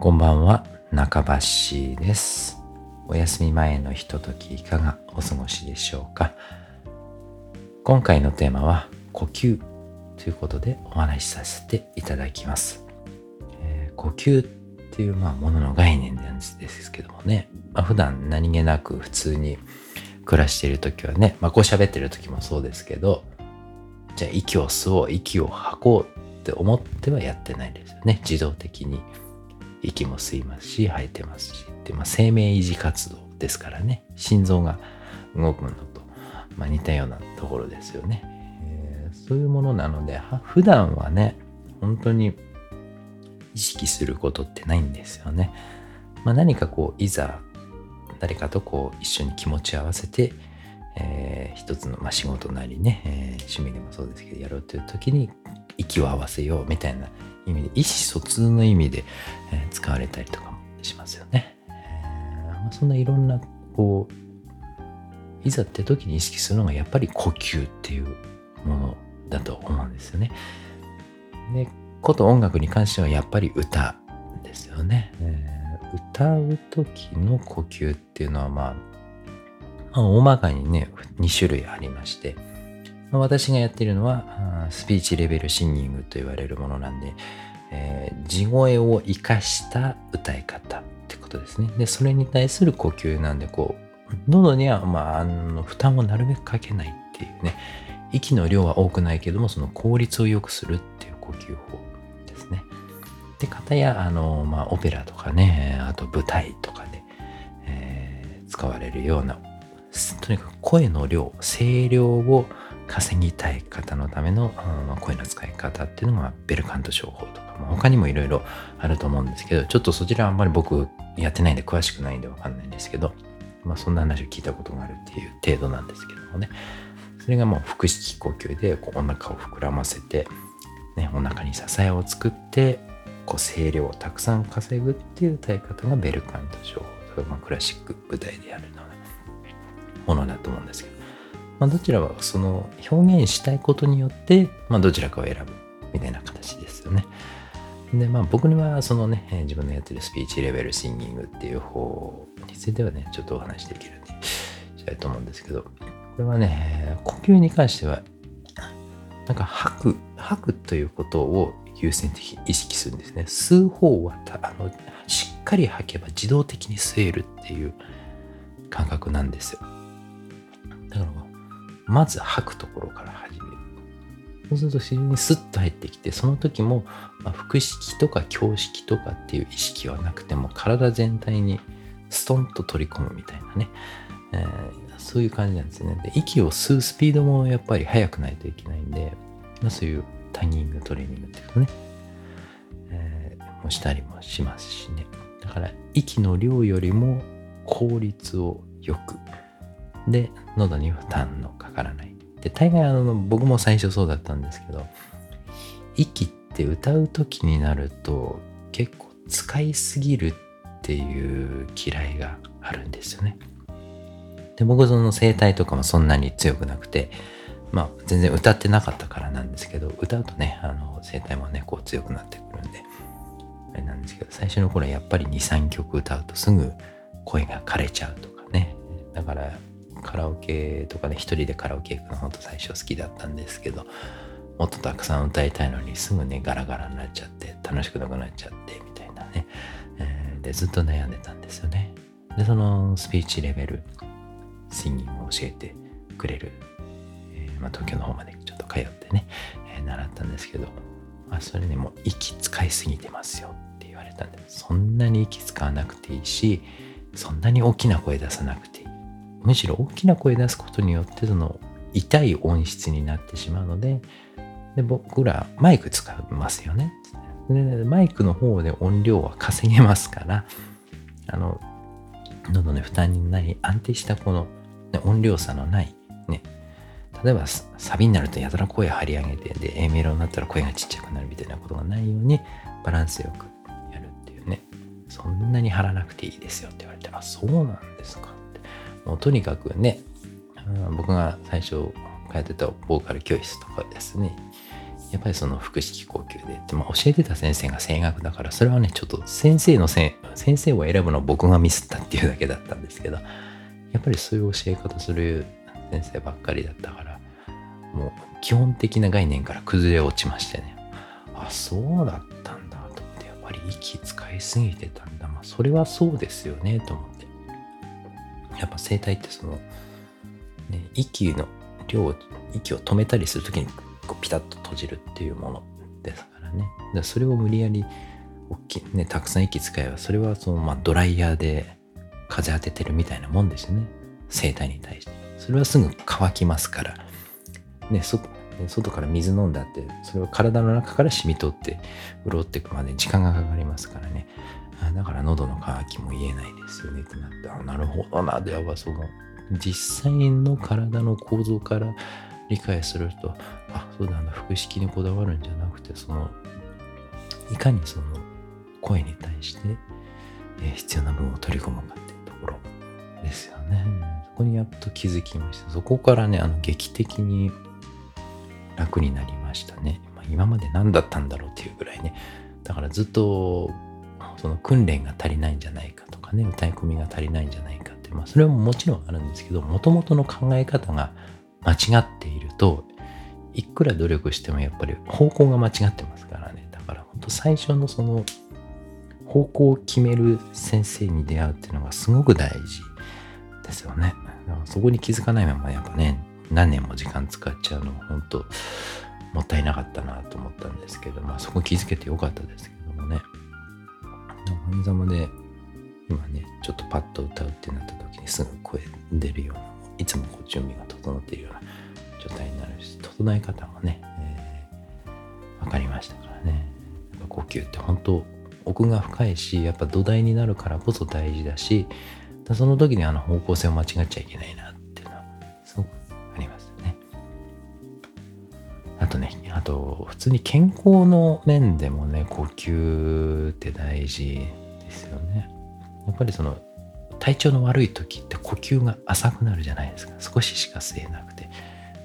こんばんは、中橋です。お休み前のひとときいかがお過ごしでしょうか今回のテーマは呼吸ということでお話しさせていただきます。えー、呼吸っていうまあものの概念なんですけどもね、まあ、普段何気なく普通に暮らしている時はね、まあこう喋ってる時もそうですけど、じゃあ息を吸おう、息を吐こうって思ってはやってないんですよね。自動的に息も吸いますし、吐いてますし。で、まあ、生命維持活動ですからね。心臓が動くのと、まあ、似たようなところですよね。えー、そういうものなので、普段はね、本当に意識することってないんですよね。まあ、何かこう、いざ誰かとこう一緒に気持ち合わせて、えー、一つの、まあ、仕事なりね、えー、趣味でもそうですけどやろうという時に息を合わせようみたいな意味で意思疎通の意味で、え、使われたりとかもしますよね。えま、そんないろんなこういざって時に意識するのがやっぱり呼吸っていうものだと思うんですよね。でこと音楽に関してはやっぱり歌ですよね。えー、歌う時の呼吸っていうのはまあ、まあ、大まかにね2種類ありまして、私がやっているのはスピーチレベルシンギングと言われるものなんで、えー、地声を生かした歌い方ってことですね。で、それに対する呼吸なんで、こう、喉には、まあ、あの、負担をなるべくかけないっていうね、息の量は多くないけども、その効率を良くするっていう呼吸法ですね。で、方や、あの、まあ、オペラとかね、あと舞台とかで、えー、使われるような、とにかく声の量、声量を稼ぎたい方のための、うん、声の使い方っていうのがベルカント商法とか、まあ、他にもいろいろあると思うんですけど、ちょっとそちらあんまり僕やってないんで詳しくないんでわかんないんですけど、まあそんな話を聞いたことがあるっていう程度なんですけどもね。それがもう腹式呼吸でこうお腹を膨らませて、ね、お腹に支えを作って、こう声量をたくさん稼ぐっていう歌い方がベルカント商法とか、まあ、クラシック舞台でやるようなものだと思うんですけど、まあ、どちらはその表現したいことによって、まあ、どちらかを選ぶみたいな形ですよね。で、まあ僕にはそのね、自分のやってるスピーチレベルシンギングっていう方についてはね、ちょっとお話しできるんで、したいと思うんですけど、これはね、呼吸に関しては、なんか吐く、吐くということを優先的意識するんですね。吸う方はあのしっかり吐けば自動的に吸えるっていう感覚なんですよ。だからまず吐くところから始める。そうすると自然にスッと入ってきて、その時も、ま、腹式とか胸式とかっていう意識はなくても、体全体にストンと取り込むみたいなね、えー、そういう感じなんですね。で、息を吸うスピードもやっぱり速くないといけないんで、ま、そういうタイミングトレーニングっていうかね、えー、もしたりもしますしね。だから、息の量よりも効率をよく、で、喉に負担のかからない。で、大概あの、僕も最初そうだったんですけど、息って歌う時になると結構使いすぎるっていう嫌いがあるんですよね。で、僕その声帯とかもそんなに強くなくて、まあ全然歌ってなかったからなんですけど、歌うとね、あの声帯もね、こう強くなってくるんで、あれなんですけど、最初の頃はやっぱり2、3曲歌うとすぐ声が枯れちゃうとかね。だからカラオケとかね、一人でカラオケ行くの本当最初好きだったんですけど、もっとたくさん歌いたいのにすぐね、ガラガラになっちゃって、楽しくなくなっちゃって、みたいなね。えー、で、ずっと悩んでたんですよね。で、そのスピーチレベル、シンギングを教えてくれる、えー、まあ、東京の方までちょっと通ってね、えー、習ったんですけど、まあ、それでもう息使いすぎてますよって言われたんで、そんなに息使わなくていいし、そんなに大きな声出さなくていい。むしろ大きな声出すことによってその痛い音質になってしまうのでで僕らマイク使いますよね。でマイクの方で音量は稼げますからあの喉の負担にない安定したこの、音量差のないね例えばサビになるとやたら声張り上げてで A メロになったら声がちっちゃくなるみたいなことがないようにバランスよくやるっていうね。そんなに張らなくていいですよって言われてあそうなんですか。もうとにかくね、僕が最初通ってたボーカル教室とかですね、やっぱりその腹式呼吸でって、まあ、教えてた先生が声楽だからそれはねちょっと先生のせ先生を選ぶのは僕がミスったっていうだけだったんですけどやっぱりそういう教え方する先生ばっかりだったからもう基本的な概念から崩れ落ちましてね。あそうだったんだと思ってやっぱり息使いすぎてたんだ。まあそれはそうですよねと思って。やっぱ声帯ってその、ね、息の量を息を止めたりするときにこうピタッと閉じるっていうものですからね。だそれを無理やり大きい、ね、たくさん息使えば、それはその、まあ、ドライヤーで風当ててるみたいなもんですよね。生体に対して。それはすぐ乾きますから。ね、そ外から水飲んだって、それは体の中から染み取って、潤っていくまで時間がかかりますからね。だから喉の渇きも言えないですよねってなって、あ、なるほどな。では、その、実際の体の構造から理解するとあそうだな腹式にこだわるんじゃなくてそのいかにその声に対して、え、必要な分を取り込むかっていうところですよね。そこにやっと気づきました。そこからねあの劇的に楽になりましたね、まあ、今まで何だったんだろうっていうぐらいね。だからずっとその訓練が足りないんじゃないかとかね歌い込みが足りないんじゃないかって、まあ、それももちろんあるんですけどもともとの考え方が間違っていると、いくら努力してもやっぱり方向が間違ってますからね。だから本当最初のその方向を決める先生に出会うっていうのがすごく大事ですよね。そこに気づかないままやっぱね、何年も時間使っちゃうのは本当もったいなかったなと思ったんですけど、まあそこ気づけてよかったですけどもね。お神様で今ね、ちょっとパッと歌うってなった時にすぐ声出るようないつもこう準備が整っているような状態になるし、整え方もね、えー、分かりましたからね。やっぱ呼吸って本当奥が深いし、やっぱ土台になるからこそ大事だし、その時にあの方向性を間違っちゃいけないなっていうのはすごくありますよね。あとね、あと普通に健康の面でもね、呼吸って大事ですよね。やっぱりその体調の悪い時って呼吸が浅くなるじゃないですか。少ししか吸えなくて。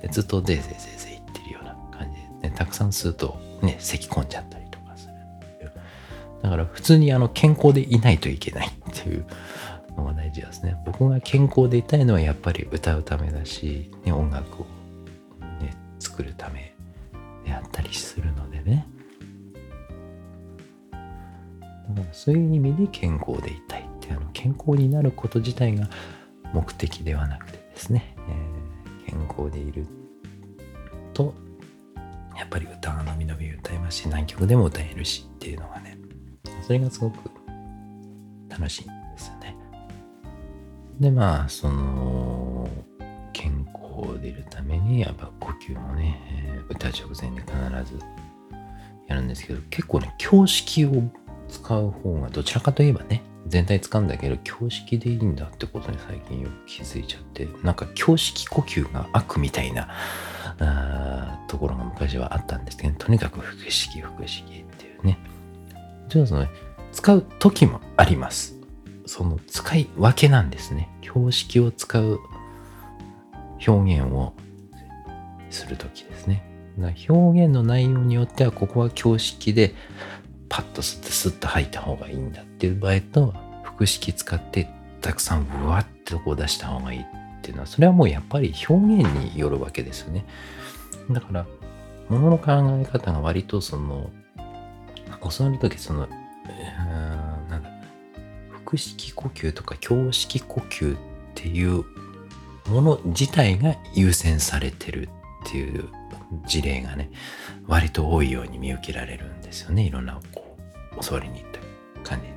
でずっとゼーゼーゼーゼー言ってるような感じで、ね、たくさん吸うとね咳き込んじゃったりとかするっていう。だから普通にあの健康でいないといけないっていうのが大事ですね。僕が健康でいたいのはやっぱり歌うためだし、ね、音楽を、ね、作るためであったりするのでね。そういう意味で健康でいたいってあの健康になること自体が目的ではなくてですね、えー、健康でいるとやっぱり歌が伸び伸び歌えますし何曲でも歌えるしっていうのがねそれがすごく楽しいんですよね。でまあその健康でいるためにやっぱ呼吸もね、えー、歌直前に必ずやるんですけど結構ね教式を使う方がどちらかといえばね全体掴んだけど、胸式でいいんだってことに最近よく気づいちゃって、なんか胸式呼吸が悪みたいなあところが昔はあったんですけど、とにかく腹式、腹式っていうね。ちょっとね、使う時もあります。その使い分けなんですね。標式を使う表現をする時ですね。表現の内容によっては、ここは胸式で、パッと吸ってスッと吐いた方がいいんだっていう場合と、腹式使ってたくさんブワッてこう出した方がいいっていうのは、それはもうやっぱり表現によるわけですよね。だから、ものの考え方が割とその、教わるときその、なんだ、腹式呼吸とか胸式呼吸っていうもの自体が優先されてるっていう事例がね、割と多いように見受けられるんですよね。いろんなこう教わりに行った感じでね。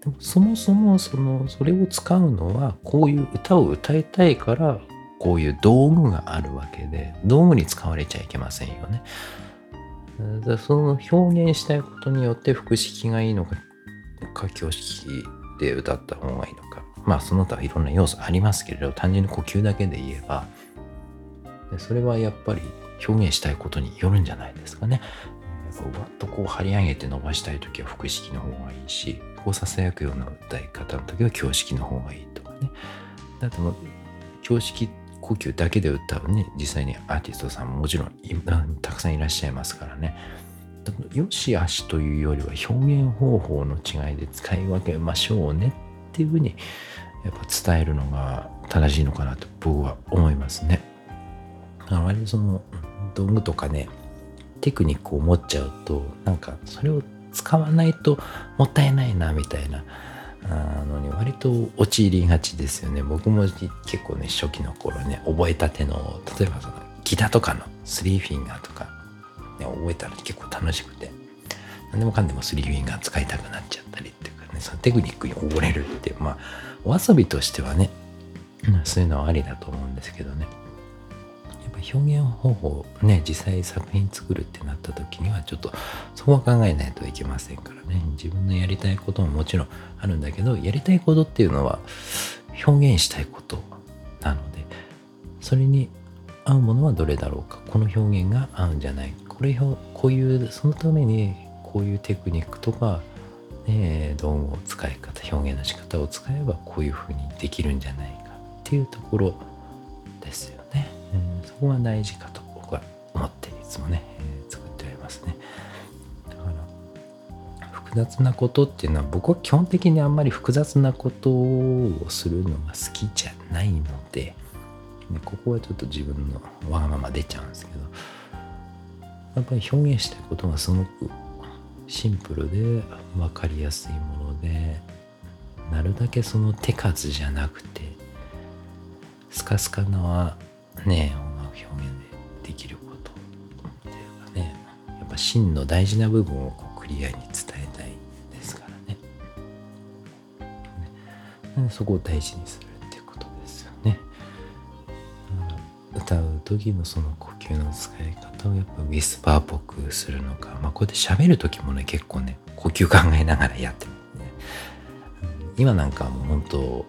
でもそもそもそのそれを使うのはこういう歌を歌いたいからこういう道具があるわけで道具に使われちゃいけませんよね。その表現したいことによって腹式がいいのか歌教式で歌った方がいいのかまあその他いろんな要素ありますけれど単純に呼吸だけで言えばそれはやっぱり表現したいことによるんじゃないですかね。やっぱわっとこう張り上げて伸ばしたい時は腹式の方がいいし、こうささやくような歌い方の時は胸式の方がいいとかね。だってもう、胸式呼吸だけで歌うね実際にアーティストさんももちろんたくさんいらっしゃいますからねよしあしというよりは表現方法の違いで使い分けましょうねっていうふうにやっぱ伝えるのが正しいのかなと僕は思いますね。あまりその道具とかねテクニックを持っちゃうとなんかそれを使わないともったいないなみたいなのに割と陥りがちですよね。僕も結構ね初期の頃ね覚えたての例えばそのギターとかのスリーフィンガーとか、ね、覚えたら結構楽しくて何でもかんでもスリーフィンガー使いたくなっちゃったりっていうかねそのテクニックに溺れるってまあお遊びとしてはねそういうのはありだと思うんですけどね。表現方法ね実際作品作るってなった時にはちょっとそこは考えないといけませんからね。自分のやりたいことももちろんあるんだけどやりたいことっていうのは表現したいことなのでそれに合うものはどれだろうか。この表現が合うんじゃない。これこういうそのためにこういうテクニックとか、ね、道具を使い方表現の仕方を使えばこういうふうにできるんじゃないかっていうところですよ。そこが大事かと僕は思っていつもね、え、作っておりますね。だから複雑なことっていうのは僕は基本的にあんまり複雑なことをするのが好きじゃないのででここはちょっと自分のわがまま出ちゃうんですけどやっぱり表現したいことがすごくシンプルで分かりやすいものでなるだけその手数じゃなくてスカスカなね表現でできることっていうかねやっぱ真の大事な部分をこうクリアに伝えたいですからね。ねそこを大事にするっていうことですよね。歌う時のその呼吸の使い方をやっぱウィスパーっぽくするのかまあこうやって喋る時もね結構ね呼吸考えながらやってるね。今なんかもう本当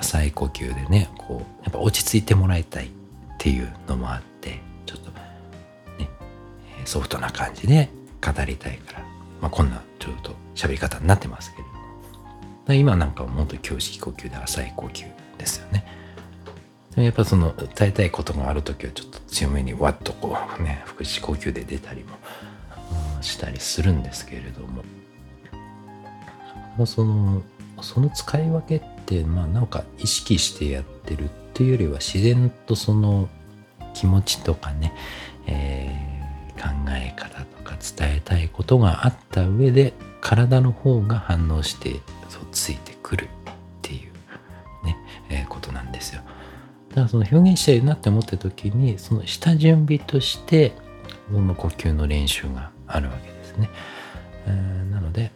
浅い呼吸でねこうやっぱ落ち着いてもらいたいっていうのもあってちょっとねソフトな感じで語りたいから、まあ、こんなちょっと喋り方になってますけれど今なんかも本当に胸式呼吸で浅い呼吸ですよね。でもやっぱその歌いたいことがある時はちょっと強めにわっとこうね腹式呼吸で出たりも、したりするんですけれどもそのその使い分けってまあなんか意識してやってるというよりは自然とその気持ちとかね、えー、考え方とか伝えたいことがあった上で体の方が反応してそうついてくるっていうね、えー、ことなんですよ。だからその表現したいなって思った時にその下準備としてその呼吸の練習があるわけですね。えー、なので、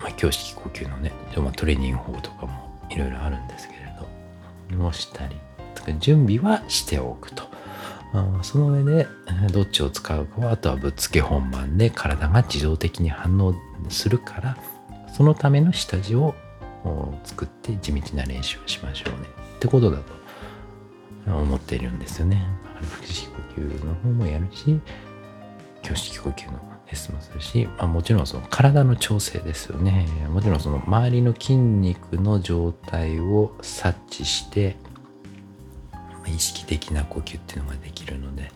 まあ、教式呼吸のね、まあ、トレーニング法とかもいろいろあるんですけれどもしたりとか準備はしておくとあ。その上でどっちを使うかはあとはぶっつけ本番で体が自動的に反応するからそのための下地を作って地道な練習をしましょうねってことだと思っているんですよね。腹式呼吸の方もやるし胸式呼吸のレッスンもするし、まあ、もちろんその体の調整ですよね。もちろんその周りの筋肉の状態を察知して意識的な呼吸っていうのができるので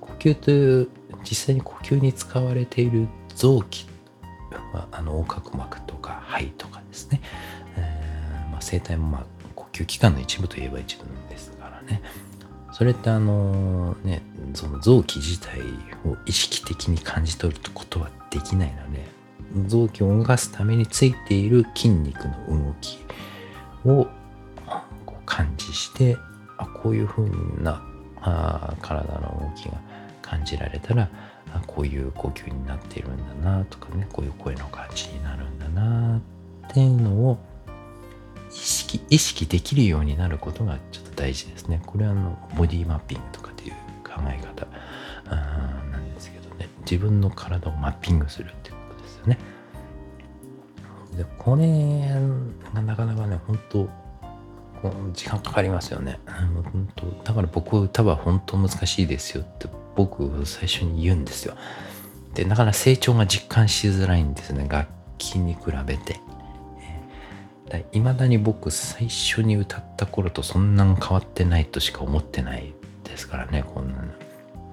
呼吸という実際に呼吸に使われている臓器はあの横隔膜とか肺とかですね、えーまあ、声帯もまあ呼吸器官の一部といえば一部なんですからねそれってあのねその臓器自体を意識的に感じ取ることはできないので臓器を動かすためについている筋肉の動きを感知してあこういうふうなあ体の動きが感じられたらあこういう呼吸になっているんだなとかねこういう声の感じになるんだなっていうのを意識意識できるようになることがちょっと大事ですね。これはあのボディマッピングとか考え方なんですけどね自分の体をマッピングするっていうことですよね。でこれがなかなかね本当時間かかりますよね。本当だから僕歌は本当難しいですよって僕最初に言うんですよ。でだから成長が実感しづらいんですね楽器に比べて。いまだに僕最初に歌った頃とそんなん変わってないとしか思ってないですからねこんな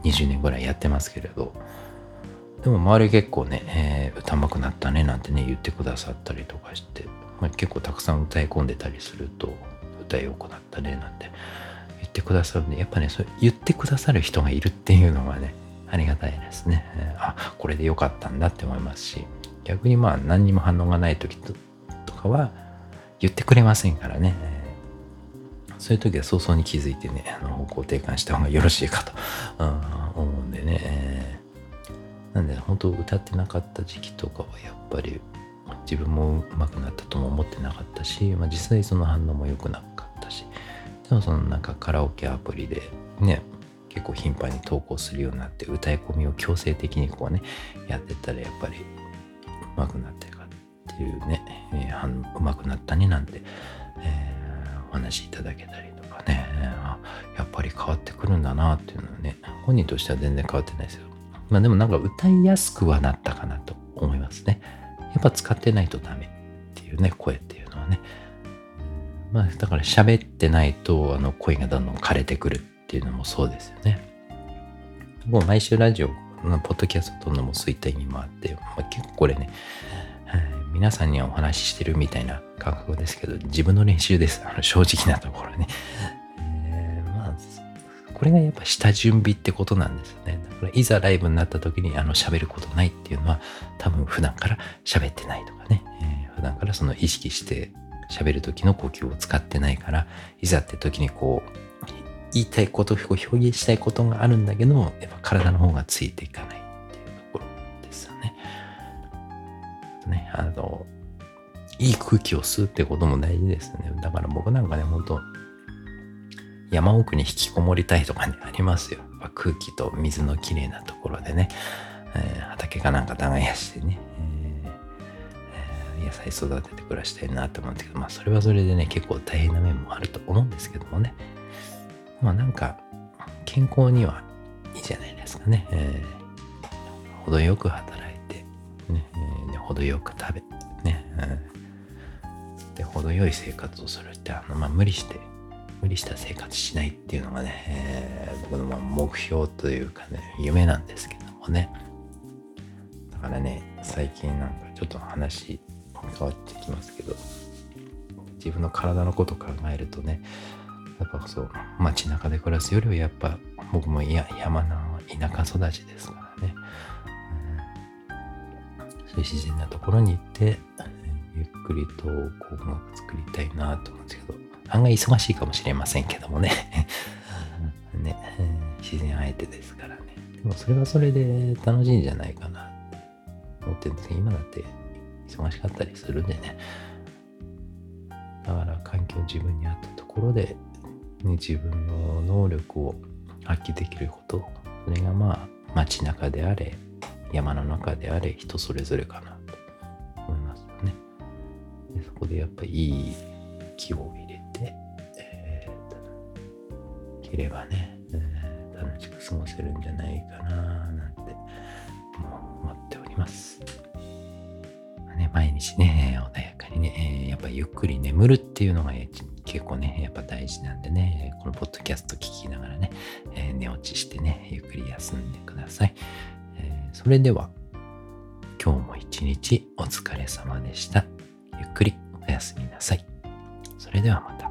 20年ぐらいやってますけれど。でも周り結構ね、えー、歌うまくなったねなんてね言ってくださったりとかして、まあ、結構たくさん歌い込んでたりすると歌良くなったねなんて言ってくださるんでやっぱねそれ言ってくださる人がいるっていうのがねありがたいですね、えー、あこれで良かったんだって思いますし逆にまあ何にも反応がない時とかは言ってくれませんからね、そういう時は早々に気づいてね、あの方向転換した方がよろしいかと、うん、思うんでね、なんで本当歌ってなかった時期とかはやっぱり自分も上手くなったとも思ってなかったし、まあ、実際その反応も良くなかったしでもそのなんかカラオケアプリでね結構頻繁に投稿するようになって歌い込みを強制的にこうねやってたらやっぱり上手くなってかっていうね、えー、うまくなったねなんて、えー、お話いただけたりとかね、やっぱり変わってくるんだなっていうのはね、本人としては全然変わってないですよ。まあでもなんか歌いやすくはなったかなと思いますね。やっぱ使ってないとダメっていうね、声っていうのはね。まあだから喋ってないとあの声がどんどん枯れてくるっていうのもそうですよね。もう毎週ラジオのポッドキャスト撮るのもそういった意味もあって、まあ、結構これね、皆さんにはお話ししてるみたいな感覚ですけど、自分の練習です。あ の正直なところね。えー、まあ、これがやっぱ下準備ってことなんですよね。だからいざライブになった時にあの喋ることないっていうのは多分普段から喋ってないとかね。えー、普段からその意識して喋る時の呼吸を使ってないから、いざって時にこう、言いたいこと、表現したいことがあるんだけども、やっぱ体の方がついていかない。あの、いい空気を吸うってことも大事ですね。だから僕なんかね、ほんと、山奥に引きこもりたいとかね、ありますよ。空気と水のきれいなところでね、えー、畑かなんか耕してね、えー、野菜育てて暮らしたいなと思うんですけど、まあそれはそれでね、結構大変な面もあると思うんですけどもね。まあなんか、健康にはいいじゃないですかね。えー、程よく働いて、ね、程よく食べ、ね、うん、で、程よい生活をするって、あの、まあ、無理して、無理した生活しないっていうのがね、えー、僕のま目標というかね、夢なんですけどもね。だからね、最近なんかちょっと話変わってきますけど、自分の体のこと考えるとね、やっぱそう、街中で暮らすよりはやっぱ僕もいや山の田舎育ちですからね。そういう自然なところに行って、ゆっくりとこう作りたいなと思うんですけど、案外忙しいかもしれませんけどもね。ね、自然あえてですからね。でもそれはそれで楽しいんじゃないかなって思ってるんですけど、今だって忙しかったりするんでね。だから環境自分に合ったところで、ね、自分の能力を発揮できること、それがまあ街中であれ、山の中であれ人それぞれかなと思いますよね。でそこでやっぱいい気を入れて、えー、ければね、えー、楽しく過ごせるんじゃないかななんて思っております。ね、毎日ね、穏やかにね、え、やっぱゆっくり眠るっていうのが結構ね、やっぱ大事なんでね、このポッドキャスト聞きながらね、えー、寝落ちしてね、ゆっくり休んでください。それでは、今日も一日お疲れ様でした。ゆっくりおやすみなさい。それではまた。